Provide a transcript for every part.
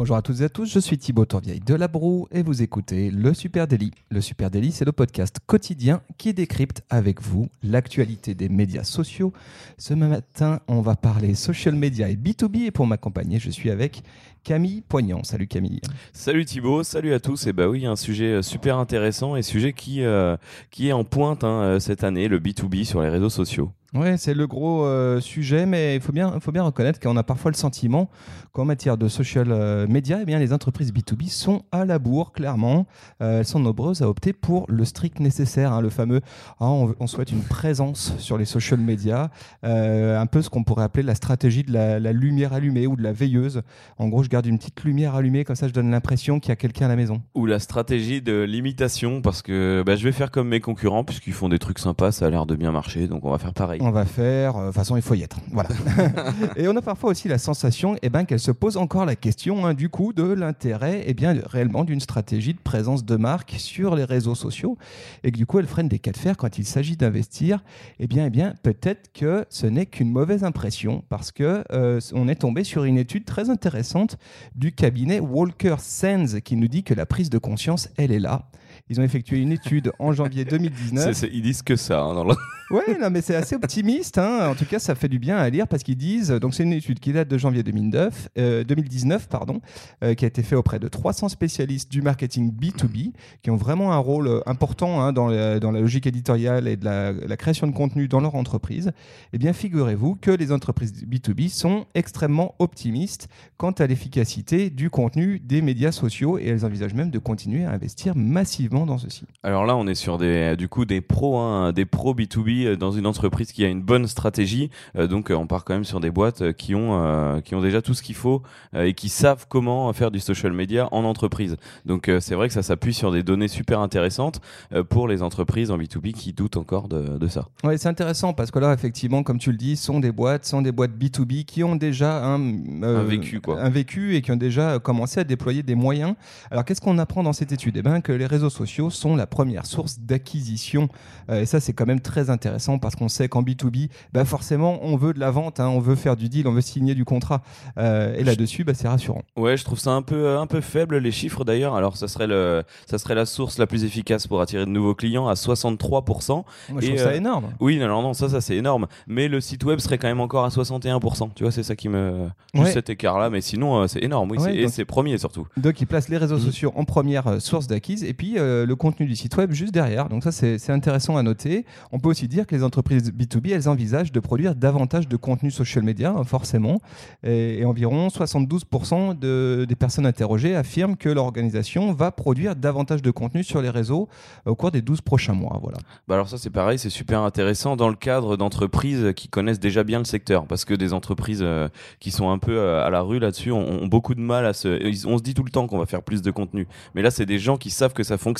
Bonjour à toutes et à tous, je suis Thibaut Tourvieille de La Broue et vous écoutez Le Super Daily. Le Super Daily, c'est le podcast quotidien qui décrypte avec vous l'actualité des médias sociaux. Ce matin, on va parler social media et B2B et pour m'accompagner, je suis avec Camille Poignant. Salut Camille. Salut Thibaut, salut à tous. Et bah oui, un sujet euh, super intéressant et sujet qui, euh, qui est en pointe hein, euh, cette année, le B2B sur les réseaux sociaux. Ouais, c'est le gros sujet, mais il faut bien, faut bien reconnaître qu'on a parfois le sentiment qu'en matière de social media, eh bien, les entreprises B2B sont à la bourre, clairement. elles sont nombreuses à opter pour le strict nécessaire, hein, le fameux ah, on, souhaite une présence sur les social media, un peu ce qu'on pourrait appeler la stratégie de la, la, lumière allumée ou de la veilleuse. En gros, je garde une petite lumière allumée, comme ça je donne l'impression qu'il y a quelqu'un à la maison. Ou la stratégie de l'imitation, parce que bah, je vais faire comme mes concurrents, puisqu'ils font des trucs sympas, ça a l'air de bien marcher, donc on va faire pareil. On va faire, euh, de toute façon il faut y être. Voilà. et on a parfois aussi la sensation eh ben, qu'elle se pose encore la question hein, du coup de l'intérêt eh bien, réellement d'une stratégie de présence de marque sur les réseaux sociaux, et que du coup elle freine des cas de fer quand il s'agit d'investir. Eh bien, eh bien peut-être que ce n'est qu'une mauvaise impression, parce que euh, on est tombé sur une étude très intéressante du cabinet Walker Sands qui nous dit que la prise de conscience, elle est là. Ils ont effectué une étude en janvier 2019. ils disent que ça. Hein, non, mais c'est assez optimiste. Hein. En tout cas, ça fait du bien à lire parce qu'ils disent. Donc, c'est une étude qui date de janvier 2009, 2019, euh, pardon, euh, qui a été faite auprès de 300 spécialistes du marketing B2B qui ont vraiment un rôle euh, important hein, dans, la, dans, la, logique éditoriale et de la, la, création de contenu dans leur entreprise. Eh bien, figurez-vous que les entreprises B2B sont extrêmement optimistes quant à l'efficacité du contenu des médias sociaux et elles envisagent même de continuer à investir massivement dans ceci Alors là, on est sur des, du coup des pros, hein, des pros B2B euh, dans une entreprise qui a une bonne stratégie. Euh, donc, euh, on part quand même sur des boîtes qui ont, qui ont déjà tout ce qu'il faut et qui savent comment faire du social media en entreprise. Donc, c'est vrai que ça s'appuie sur des données super intéressantes pour les entreprises en B2B qui doutent encore de, de ça. Oui, c'est intéressant parce que là, effectivement, comme tu le dis, sont des boîtes, sont des boîtes B2B qui ont déjà un, un vécu, quoi. un vécu et qui ont déjà commencé à déployer des moyens. Alors, qu'est-ce qu'on apprend dans cette étude? Eh bien, que les réseaux sociaux sont la première source d'acquisition. Euh, et ça, c'est quand même très intéressant parce qu'on sait qu'en B2B, bah forcément, on veut de la vente, hein, on veut faire du deal, on veut signer du contrat. Euh, et là-dessus, bah, c'est rassurant. Ouais, je trouve ça un peu, un peu faible, les chiffres d'ailleurs. Alors, ça serait, le, ça serait la source la plus efficace pour attirer de nouveaux clients à 63%. Moi, je trouve ça euh, énorme. Oui, non, non, ça, ça c'est énorme. Mais le site web serait quand même encore à 61%. Tu vois, c'est ça qui me. Juste cet écart-là, mais sinon, c'est énorme. Oui, et c'est premier surtout. Donc, il place les réseaux mmh. sociaux en première source d'acquise et puis le contenu du site web juste derrière. Donc ça, c'est intéressant à noter. On peut aussi dire que les entreprises B2B, elles envisagent de produire davantage de contenu social media, hein, forcément. Et, environ 72% de, des personnes interrogées affirment que l'organisation va produire davantage de contenu sur les réseaux au cours des 12 prochains mois. Voilà. Bah alors ça, c'est pareil, c'est super intéressant dans le cadre d'entreprises qui connaissent déjà bien le secteur. Parce que des entreprises euh, qui sont un peu euh, à la rue là-dessus ont, beaucoup de mal à se... On se dit tout le temps qu'on va faire plus de contenu. Mais là, c'est des gens qui savent que ça fonctionne,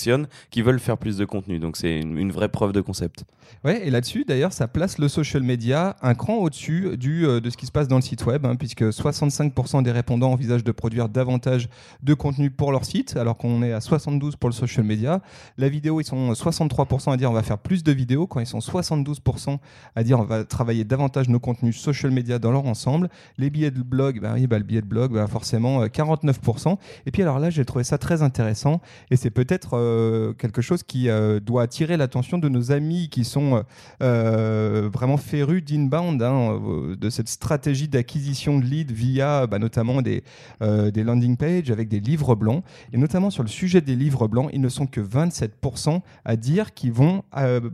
qui veulent faire plus de contenu. Donc c'est une, vraie preuve de concept. Ouais, et là-dessus, d'ailleurs, ça place le social media un cran au-dessus euh, de ce qui se passe dans le site web, hein, puisque 65% des répondants envisagent de produire davantage de contenu pour leur site, alors qu'on est à 72% pour le social media. La vidéo, ils sont 63% à dire on va faire plus de vidéos, quand ils sont 72% à dire on va travailler davantage nos contenus social media dans leur ensemble. Les billets de blog, bah, oui, bah, le billet de blog, bah, forcément 49%. Euh, et puis alors là, j'ai trouvé ça très intéressant, et c'est peut-être euh, quelque chose qui euh, doit attirer l'attention de nos amis qui sont euh, vraiment férus d'inbound, hein, de cette stratégie d'acquisition de leads via bah, notamment des, euh, des landing pages avec des livres blancs. Et notamment sur le sujet des livres blancs, ils ne sont que 27% à dire qu'ils vont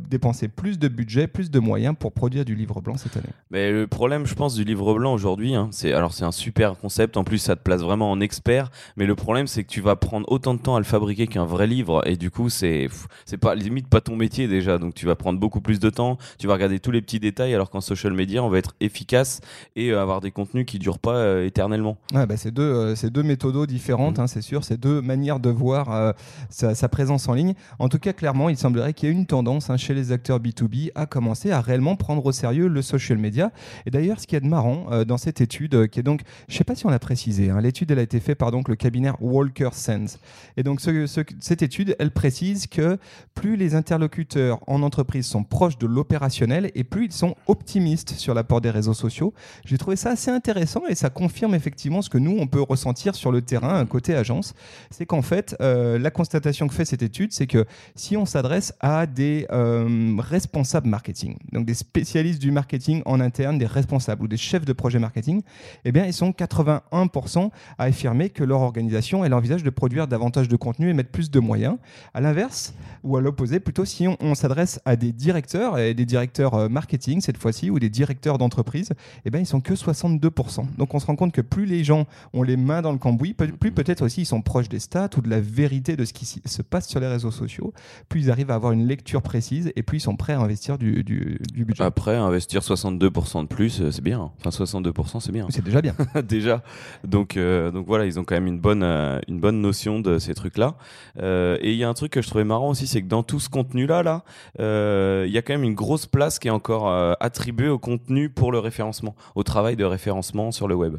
dépenser plus de budget, plus de moyens pour produire du livre blanc cette année. Mais le problème, je pense, du livre blanc aujourd'hui, hein, c'est alors c'est un super concept. En plus, ça te place vraiment en expert. Mais le problème, c'est que tu vas prendre autant de temps à le fabriquer qu'un vrai livre, et du coup, c'est c'est pas limite pas ton métier déjà, donc tu vas prendre beaucoup plus de temps, tu vas regarder tous les petits détails, alors qu'en social media, on va être efficace et avoir des contenus qui durent pas éternellement. Ouais, bah, c'est deux, c'est deux méthodos différentes, mmh. hein, c'est sûr, c'est deux manières de voir sa, présence en ligne. En tout cas, clairement, il semblerait qu'il y ait une tendance hein, chez les acteurs B2B à commencer à réellement prendre au sérieux le social media. Et d'ailleurs, ce qui est de marrant dans cette étude, qui est donc, je ne sais pas si on a précisé, hein, l'étude elle a été faite par donc le cabinet Walker Sense. Et donc cette étude, elle précise que plus les interlocuteurs en entreprise sont proches de l'opérationnel et plus ils sont optimistes sur l'apport des réseaux sociaux. J'ai trouvé ça assez intéressant et ça confirme effectivement ce que nous on peut ressentir sur le terrain côté agence, c'est qu'en fait euh, la constatation que fait cette étude, c'est que si on s'adresse à des euh, responsables marketing, donc des spécialistes du marketing en interne, des responsables ou des chefs de projet marketing, eh bien ils sont 81% à affirmer que leur organisation elle envisage de produire davantage de contenu et mettre plus de moyens. À l'inverse, ou à l'opposé, plutôt si on, s'adresse à des directeurs, et des directeurs euh, marketing cette fois-ci, ou des directeurs d'entreprise, eh ben, ils sont que 62%. Donc on se rend compte que plus les gens ont les mains dans le cambouis, plus peut-être aussi ils sont proches des stats ou de la vérité de ce qui se passe sur les réseaux sociaux, plus ils arrivent à avoir une lecture précise et plus ils sont prêts à investir du, du, budget. Après, investir 62% de plus, euh, c'est bien. Enfin, 62%, c'est bien. C'est déjà bien. déjà. Donc, euh, donc voilà, ils ont quand même une bonne, une bonne notion de ces trucs-là. et il y a un truc que je trouvais marrant aussi, c'est que dans tout ce contenu-là, là, euh, il y a quand même une grosse place qui est encore euh, attribuée au contenu pour le référencement, au travail de référencement sur le web.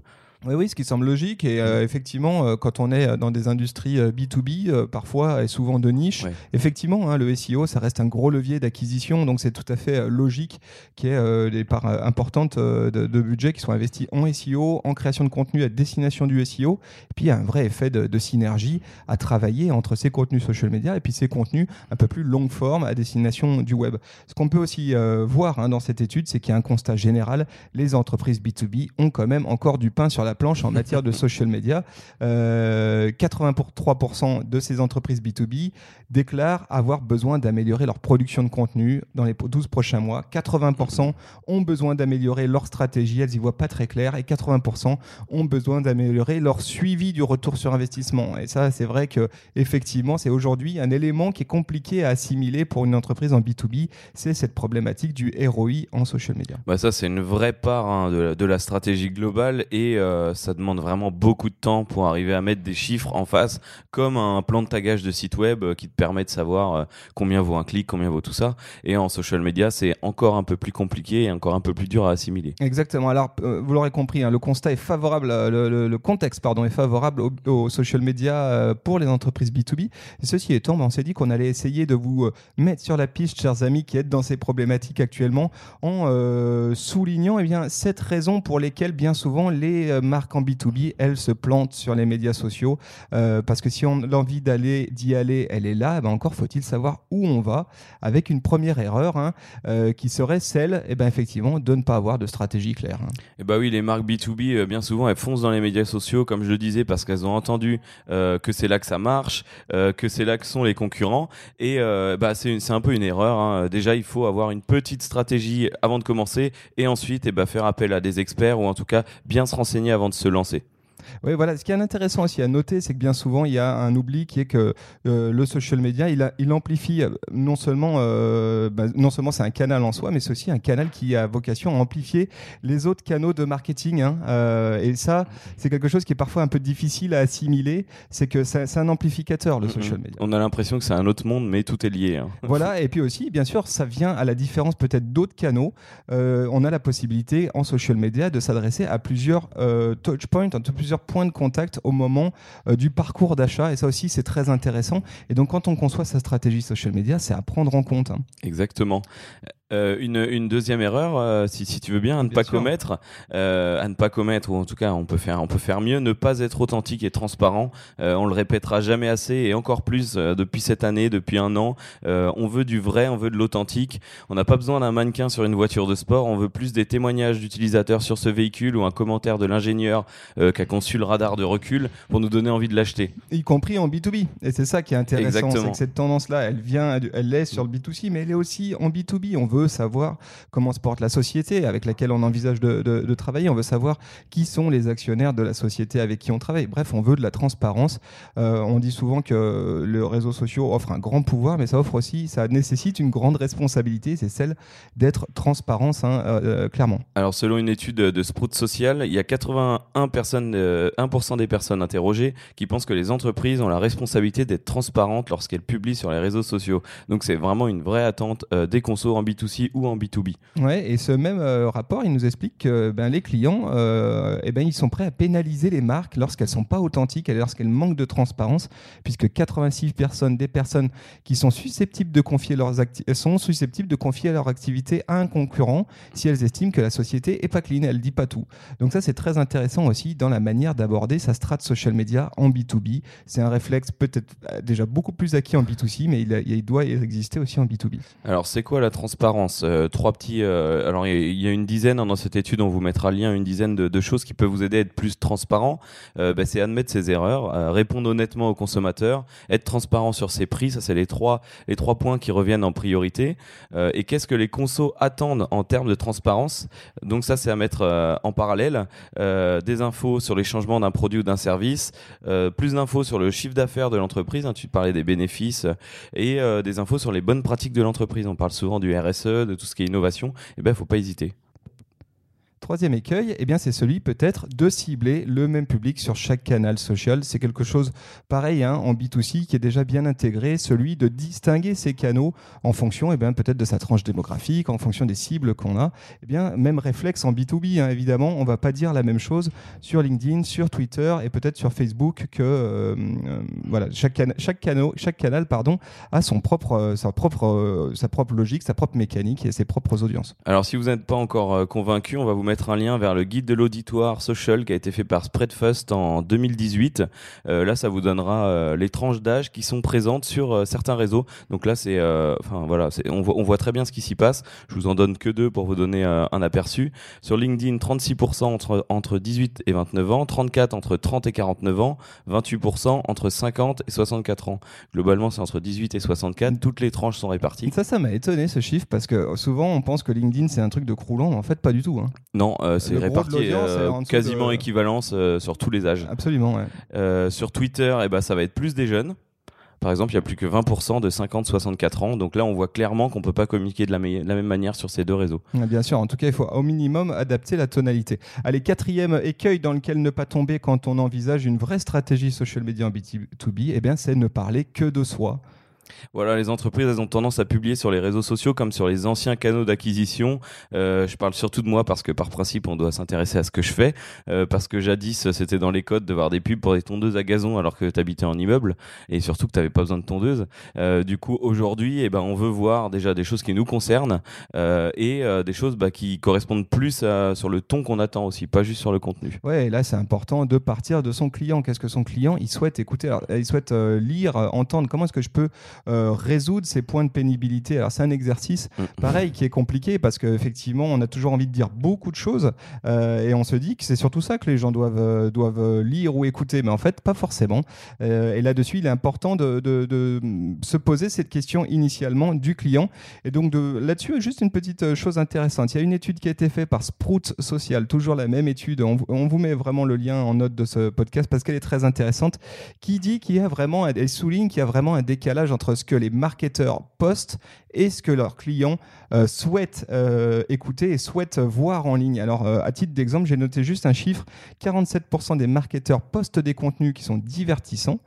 Oui, oui, ce qui semble logique. Et euh, effectivement, euh, quand on est dans des industries B2B, euh, parfois et souvent de niche, effectivement, hein, le SEO, ça reste un gros levier d'acquisition. Donc, c'est tout à fait logique qu'il y ait des parts importantes de, budget qui soient investis en SEO, en création de contenu à destination du SEO. Et puis, il y a un vrai effet de, synergie à travailler entre ces contenus social media et puis ces contenus un peu plus longue forme à destination du web. Ce qu'on peut aussi voir hein, dans cette étude, c'est qu'il y a un constat général. Les entreprises B2B ont quand même encore du pain sur la planche en matière de social media. 83% euh, de ces entreprises B2B déclarent avoir besoin d'améliorer leur production de contenu dans les 12 prochains mois. 80% ont besoin d'améliorer leur stratégie, elles y voient pas très clair, et 80% ont besoin d'améliorer leur suivi du retour sur investissement. Et ça, c'est vrai que effectivement, c'est aujourd'hui un élément qui est compliqué à assimiler pour une entreprise en B2B, c'est cette problématique du ROI en social media. Bah ça, c'est une vraie part hein, de, la, stratégie globale et euh, ça demande vraiment beaucoup de temps pour arriver à mettre des chiffres en face, comme un plan de tagage de site web euh, qui te permet de savoir euh, combien vaut un clic, combien vaut tout ça. Et en social media, c'est encore un peu plus compliqué et encore un peu plus dur à assimiler. Exactement. Alors, vous l'aurez compris, hein, le constat est favorable, le, contexte pardon est favorable au, social media pour les entreprises B2B. Et ceci étant, ben, on s'est dit qu'on allait essayer de vous mettre sur la piste, chers amis, qui êtes dans ces problématiques actuellement, en soulignant eh bien, cette raison pour lesquelles bien souvent les marques en B2B, elles se plantent sur les médias sociaux euh, parce que si on a envie d'aller, d'y aller, elle est là. Eh ben encore faut-il savoir où on va avec une première erreur hein, euh, qui serait celle, eh ben effectivement, de ne pas avoir de stratégie claire. Hein. Et eh bah oui, les marques B2B, euh, bien souvent, elles foncent dans les médias sociaux, comme je le disais, parce qu'elles ont entendu que c'est là que ça marche, que c'est là que sont les concurrents. Et bah c'est, un peu une erreur. Hein. Déjà, il faut avoir une petite stratégie avant de commencer et ensuite bah, faire appel à des experts ou en tout cas bien se renseigner avant de se lancer. Oui, voilà. Ce qui est intéressant aussi à noter, c'est que bien souvent, il y a un oubli qui est que euh, le social media, il, a, il amplifie euh, non seulement, euh, bah, non seulement c'est un canal en soi, mais c'est aussi un canal qui a vocation à amplifier les autres canaux de marketing. Hein. et ça, c'est quelque chose qui est parfois un peu difficile à assimiler. C'est que c'est un amplificateur, le social media. On a l'impression que c'est un autre monde, mais tout est lié. Hein. Voilà. Et puis aussi, bien sûr, ça vient à la différence peut-être d'autres canaux. on a la possibilité en social media de s'adresser à plusieurs touchpoints, à plusieurs points de contact au moment euh, du parcours d'achat. Et ça aussi, c'est très intéressant. Et donc, quand on conçoit sa stratégie social media, c'est à prendre en compte. Hein. Exactement. Euh, une, une, deuxième erreur, euh, si, si, tu veux bien, à ne pas commettre, euh, à ne pas commettre, ou en tout cas, on peut faire, on peut faire mieux, ne pas être authentique et transparent. on le répétera jamais assez, et encore plus depuis cette année, depuis un an. on veut du vrai, on veut de l'authentique. On n'a pas besoin d'un mannequin sur une voiture de sport. On veut plus des témoignages d'utilisateurs sur ce véhicule ou un commentaire de l'ingénieur qui a conçu le radar de recul pour nous donner envie de l'acheter. Y compris en B2B. Et c'est ça qui est intéressant, c'est que cette tendance-là, elle vient, elle est sur le B2C, mais elle est aussi en B2B. On veut veut savoir comment se porte la société avec laquelle on envisage de, travailler. On veut savoir qui sont les actionnaires de la société avec qui on travaille. Bref, on veut de la transparence. Euh, on dit souvent que le réseau social offre un grand pouvoir, mais ça offre aussi, ça nécessite une grande responsabilité. C'est celle d'être transparence, hein, euh, euh, clairement. Alors, selon une étude de Sprout Social, il y a 81 personnes, 1% des personnes interrogées qui pensent que les entreprises ont la responsabilité d'être transparentes lorsqu'elles publient sur les réseaux sociaux. Donc, c'est vraiment une vraie attente des consos en B2C ou en B2B. Ouais, et ce même rapport, il nous explique que ben, les clients, eh ben, ils sont prêts à pénaliser les marques lorsqu'elles sont pas authentiques et lorsqu'elles manquent de transparence, puisque 86 personnes, des personnes qui sont susceptibles de confier leurs sont susceptibles de confier leur activité à un concurrent si elles estiment que la société est pas clean, elle dit pas tout. Donc ça c'est très intéressant aussi dans la manière d'aborder sa strat social media en B2B. C'est un réflexe peut-être euh, déjà beaucoup plus acquis en B2C, mais il, doit exister aussi en B2B. Alors c'est quoi la transparence euh, Trois petits. Euh, alors il y, a une dizaine hein, dans cette étude, on vous mettra le lien, une dizaine de, choses qui peuvent vous aider à être plus transparent. Bah, c'est admettre ses erreurs, répondre honnêtement aux consommateurs, être transparent sur ses prix. Ça c'est les trois les trois points qui reviennent en priorité. Euh, et qu'est-ce que les consos attendent en termes de transparence? Donc ça, c'est à mettre euh, en parallèle. Euh, des infos sur les changements d'un produit ou d'un service, plus d'infos sur le chiffre d'affaires de l'entreprise, hein, tu parlais des bénéfices, et des infos sur les bonnes pratiques de l'entreprise. On parle souvent du RSE, de tout ce qui est innovation. Eh ben, faut pas hésiter. Troisième écueil, eh bien, c'est celui peut-être de cibler le même public sur chaque canal social. C'est quelque chose pareil hein, en B2C qui est déjà bien intégré, celui de distinguer ces canaux en fonction eh peut-être de sa tranche démographique, en fonction des cibles qu'on a. Eh bien, même réflexe en B2B, hein, évidemment, on ne va pas dire la même chose sur LinkedIn, sur Twitter et peut-être sur Facebook que euh, euh, voilà, chaque, chaque, canal, chaque canal pardon, a son propre, euh, sa, propre, sa propre logique, sa propre mécanique et ses propres audiences. Alors si vous n'êtes pas encore convaincu, on va vous mettre un lien vers le guide de l'auditoire social qui a été fait par Spreadfast en 2018. Euh, là, ça vous donnera euh, les tranches d'âge qui sont présentes sur euh, certains réseaux. Donc là, c'est, enfin voilà, on voit, on, voit, très bien ce qui s'y passe. Je vous en donne que deux pour vous donner un aperçu. Sur LinkedIn, 36% entre, entre 18 et 29 ans, 34 entre 30 et 49 ans, 28% entre 50 et 64 ans. Globalement, c'est entre 18 et 64. Toutes les tranches sont réparties. Ça, ça m'a étonné ce chiffre parce que souvent on pense que LinkedIn c'est un truc de croulant, mais en fait pas du tout. Hein. Non, euh, c'est réparti euh, quasiment équivalence euh, sur tous les âges. Absolument, ouais. sur Twitter, eh ben, ça va être plus des jeunes. Par exemple, il y a plus que 20% de 50-64 ans. Donc là, on voit clairement qu'on ne peut pas communiquer de la, la, même manière sur ces deux réseaux. Bien sûr, en tout cas, il faut au minimum adapter la tonalité. Allez, quatrième écueil dans lequel ne pas tomber quand on envisage une vraie stratégie social media en B2B, eh bien, c'est ne parler que de soi. Voilà, les entreprises, elles ont tendance à publier sur les réseaux sociaux comme sur les anciens canaux d'acquisition. Euh, je parle surtout de moi parce que par principe, on doit s'intéresser à ce que je fais. Euh, parce que jadis, c'était dans les codes de voir des pubs pour des tondeuses à gazon alors que tu habitais en immeuble et surtout que tu n'avais pas besoin de tondeuse. Euh, du coup, aujourd'hui, eh ben, on veut voir déjà des choses qui nous concernent et des choses bah, qui correspondent plus sur le ton qu'on attend aussi, pas juste sur le contenu. Ouais, et là, c'est important de partir de son client. Qu'est-ce que son client il souhaite écouter? Il souhaite lire, entendre. Comment est-ce que je peux euh, résoudre ces points de pénibilité. Alors c'est un exercice mm. pareil qui est compliqué parce qu'effectivement on a toujours envie de dire beaucoup de choses euh, et on se dit que c'est surtout ça que les gens doivent, euh, doivent lire ou écouter, mais en fait pas forcément. et là-dessus il est important de, de, se poser cette question initialement du client. Et donc là-dessus juste une petite chose intéressante. Il y a une étude qui a été faite par Sprout Social, toujours la même étude. On, on vous met vraiment le lien en note de ce podcast parce qu'elle est très intéressante, qui dit qu'il y a vraiment, elle souligne qu'il y a vraiment un décalage entre ce que les marketeurs postent et ce que leurs clients euh, souhaitent euh, écouter et souhaitent voir en ligne. Alors, euh, à titre d'exemple, j'ai noté juste un chiffre 47% des marketeurs postent des contenus qui sont divertissants.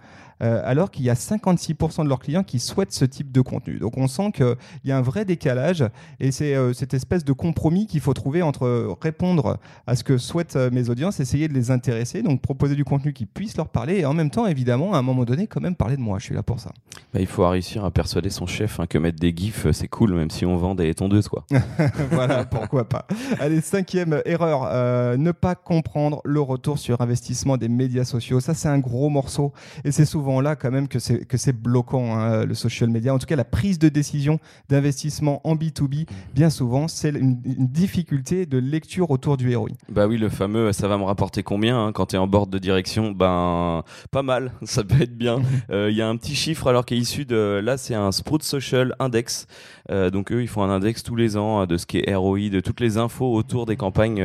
Alors qu'il y a 56% de leurs clients qui souhaitent ce type de contenu. Donc on sent qu'il y a un vrai décalage et c'est cette espèce de compromis qu'il faut trouver entre répondre à ce que souhaitent mes audiences, essayer de les intéresser, donc proposer du contenu qui puisse leur parler et en même temps, évidemment, à un moment donné, quand même parler de moi. Je suis là pour ça. Bah, il faut réussir à persuader son chef hein, que mettre des gifs, c'est cool, même si on vend des tondeuses. Quoi. voilà, pourquoi pas. Allez, cinquième erreur, ne pas comprendre le retour sur investissement des médias sociaux. Ça, c'est un gros morceau et c'est souvent là quand même que c'est que c'est bloquant hein, le social media. En tout cas, la prise de décision d'investissement en B2B, bien souvent, c'est une, difficulté de lecture autour du ROI. Bah oui, le fameux ça va me rapporter combien hein, quand tu es en bord de direction? Ben pas mal, ça peut être bien. Il euh, y a un petit chiffre alors qui est issu de là, c'est un Sprout Social Index. Donc eux, ils font un index tous les ans de ce qui est ROI, de toutes les infos autour des campagnes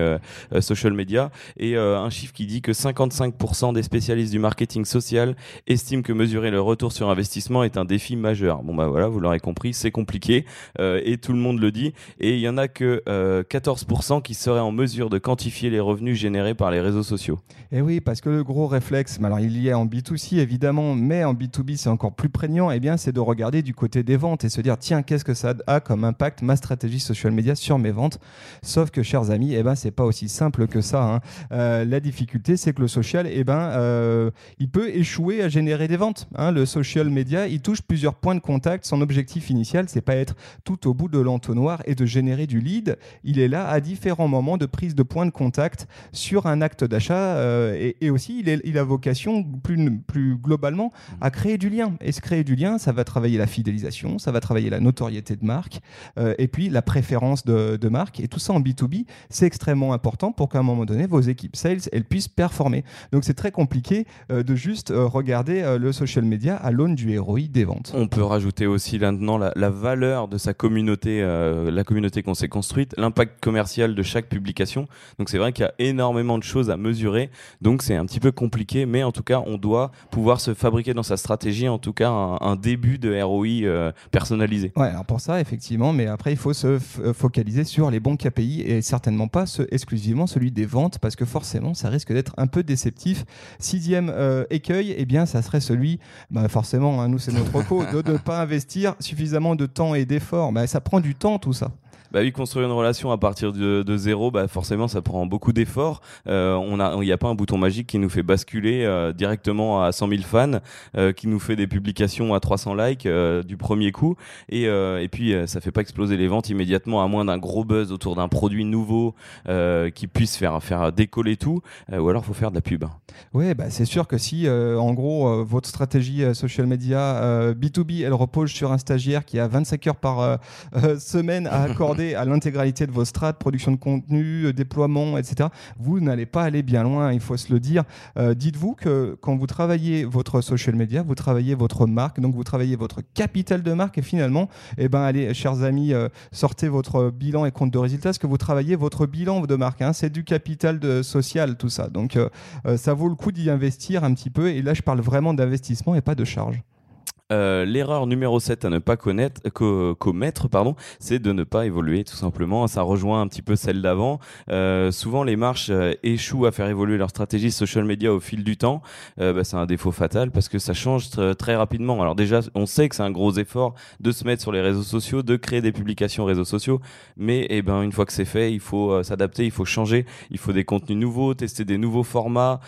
social media. Et un chiffre qui dit que 55% des spécialistes du marketing social estiment que mesurer le retour sur investissement est un défi majeur. Bon bah voilà, vous l'aurez compris, c'est compliqué et tout le monde le dit. Et il y en a que 14% qui seraient en mesure de quantifier les revenus générés par les réseaux sociaux. Et eh oui, parce que le gros réflexe, alors il y a en B2C évidemment, mais en B2B c'est encore plus prégnant, et eh bien c'est de regarder du côté des ventes et se dire tiens, qu'est-ce que ça a comme impact ma stratégie social media sur mes ventes? Sauf que chers amis, eh ben c'est pas aussi simple que ça. Hein. Euh, la difficulté, c'est que le social, et ben euh, il peut échouer à générer des ventes. Hein. Le social media, il touche plusieurs points de contact. Son objectif initial, c'est pas être tout au bout de l'entonnoir et de générer du lead. Il est là à différents moments de prise de points de contact sur un acte d'achat euh, et, aussi il, a vocation plus, plus globalement à créer du lien. Et se créer du lien, ça va travailler la fidélisation, ça va travailler la notoriété de marque euh, et puis la préférence de, de, marque. Et tout ça en B2B, c'est extrêmement important pour qu'à un moment donné, vos équipes sales, elles puissent performer. Donc c'est très compliqué euh, de juste regarder le social media à l'aune du ROI des ventes. On peut rajouter aussi maintenant la, la valeur de sa communauté, la communauté qu'on s'est construite, l'impact commercial de chaque publication. Donc c'est vrai qu'il y a énormément de choses à mesurer. Donc c'est un petit peu compliqué, mais en tout cas, on doit pouvoir se fabriquer dans sa stratégie, en tout cas, un, début de ROI euh, personnalisé. Ouais, alors pour ça, effectivement, mais après, il faut se euh, focaliser sur les bons KPI et certainement pas exclusivement celui des ventes, parce que forcément, ça risque d'être un peu déceptif. Sixième euh, écueil, eh bien, ça serait celui, bah, forcément, hein, nous, c'est notre recours, de ne pas investir suffisamment de temps et d'efforts. Bah, ça prend du temps, tout ça. Bah oui, construire une relation à partir de, de zéro, bah forcément, ça prend beaucoup d'efforts. Euh, on a, il n'y a pas un bouton magique qui nous fait basculer euh, directement à 100 000 fans, euh, qui nous fait des publications à 300 likes du premier coup, et, et puis ça fait pas exploser les ventes immédiatement, à moins d'un gros buzz autour d'un produit nouveau qui puisse faire faire décoller tout, ou alors faut faire de la pub. Oui, bah c'est sûr que si, en gros, votre stratégie social media B2B, elle repose sur un stagiaire qui a 25 heures par semaine à accorder à l'intégralité de vos strates, production de contenu, euh, déploiement, etc., vous n'allez pas aller bien loin, il faut se le dire. Euh, dites-vous que quand vous travaillez votre social media, vous travaillez votre marque, donc vous travaillez votre capital de marque et finalement, eh ben, allez, chers amis, euh, sortez votre bilan et compte de résultats, parce que vous travaillez votre bilan de marque. Hein, c'est du capital social, tout ça. Donc, ça vaut le coup d'y investir un petit peu. Et là, je parle vraiment d'investissement et pas de charge. Euh, l'erreur numéro 7 à ne pas connaître, commettre, pardon, c'est de ne pas évoluer tout simplement. Ça rejoint un petit peu celle d'avant. Euh, souvent, les marches euh, échouent à faire évoluer leur stratégie social media au fil du temps. Bah, c'est un défaut fatal parce que ça change très rapidement. Alors déjà, on sait que c'est un gros effort de se mettre sur les réseaux sociaux, de créer des publications réseaux sociaux, mais eh ben une fois que c'est fait, il faut s'adapter, il faut changer, il faut des contenus nouveaux, tester des nouveaux formats,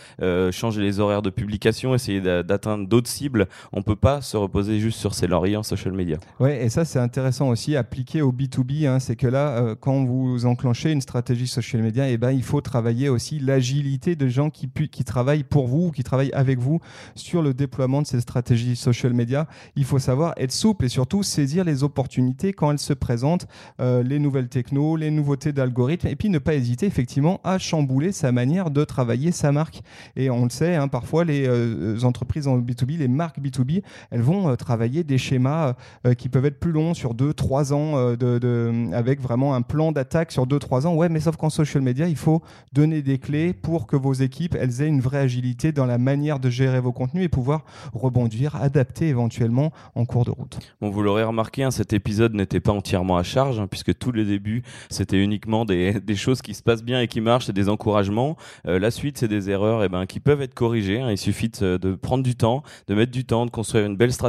changer les horaires de publication, essayer d'atteindre d'autres cibles. On peut pas se reposer juste sur ses lauriers en social media. Ouais, et ça c'est intéressant aussi appliqué au B2B. Hein, c'est que là, euh, quand vous enclenchez une stratégie social media, eh ben, il faut travailler aussi l'agilité de gens qui, qui travaillent pour vous, qui travaillent avec vous sur le déploiement de ces stratégies social media. Il faut savoir être souple et surtout saisir les opportunités quand elles se présentent, euh, les nouvelles technos, les nouveautés d'algorithmes, et puis ne pas hésiter effectivement à chambouler sa manière de travailler sa marque. Et on le sait, hein, parfois les euh, entreprises en B2B, les marques B2B, elles vont euh, travailler des schémas euh, qui peuvent être plus longs sur 2-3 ans, euh, avec vraiment un plan d'attaque sur 2-3 ans. Ouais, mais sauf qu'en social media, il faut donner des clés pour que vos équipes elles aient une vraie agilité dans la manière de gérer vos contenus et pouvoir rebondir, adapter éventuellement en cours de route. Bon, vous l'aurez remarqué, hein, cet épisode n'était pas entièrement à charge, hein, puisque tous les débuts, c'était uniquement des, choses qui se passent bien et qui marchent, et des encouragements. la suite, c'est des erreurs eh ben, qui peuvent être corrigées. Hein. Il suffit de, de prendre du temps, de mettre du temps, de construire une belle stratégie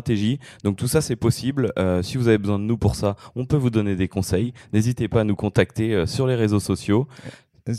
Donc tout ça, c'est possible. Euh, si vous avez besoin de nous pour ça, on peut vous donner des conseils. N'hésitez pas à nous contacter euh, sur les réseaux sociaux.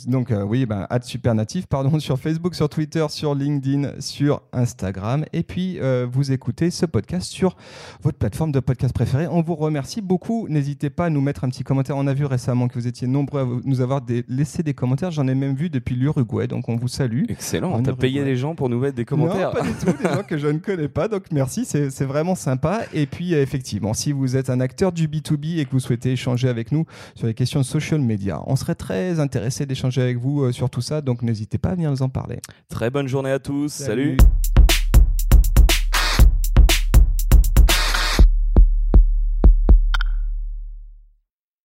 Donc euh, oui, ben, Supernatif, pardon, sur Facebook, sur Twitter, sur LinkedIn, sur Instagram. Et puis, euh, vous écoutez ce podcast sur votre plateforme de podcast préférée. On vous remercie beaucoup. N'hésitez pas à nous mettre un petit commentaire. On a vu récemment que vous étiez nombreux à nous avoir laissé des commentaires. J'en ai même vu depuis l'Uruguay, donc on vous salue. Excellent. On t'a payé les gens pour nous mettre des commentaires Non, pas du tout. Des gens que je ne connais pas. Donc merci, c'est vraiment sympa. Et puis, effectivement, si vous êtes un acteur du B2B et que vous souhaitez échanger avec nous sur les questions de social media, on serait très intéressé d'échanger avec vous euh, sur tout ça, donc n'hésitez pas à venir nous en parler. Très bonne journée à tous, salut.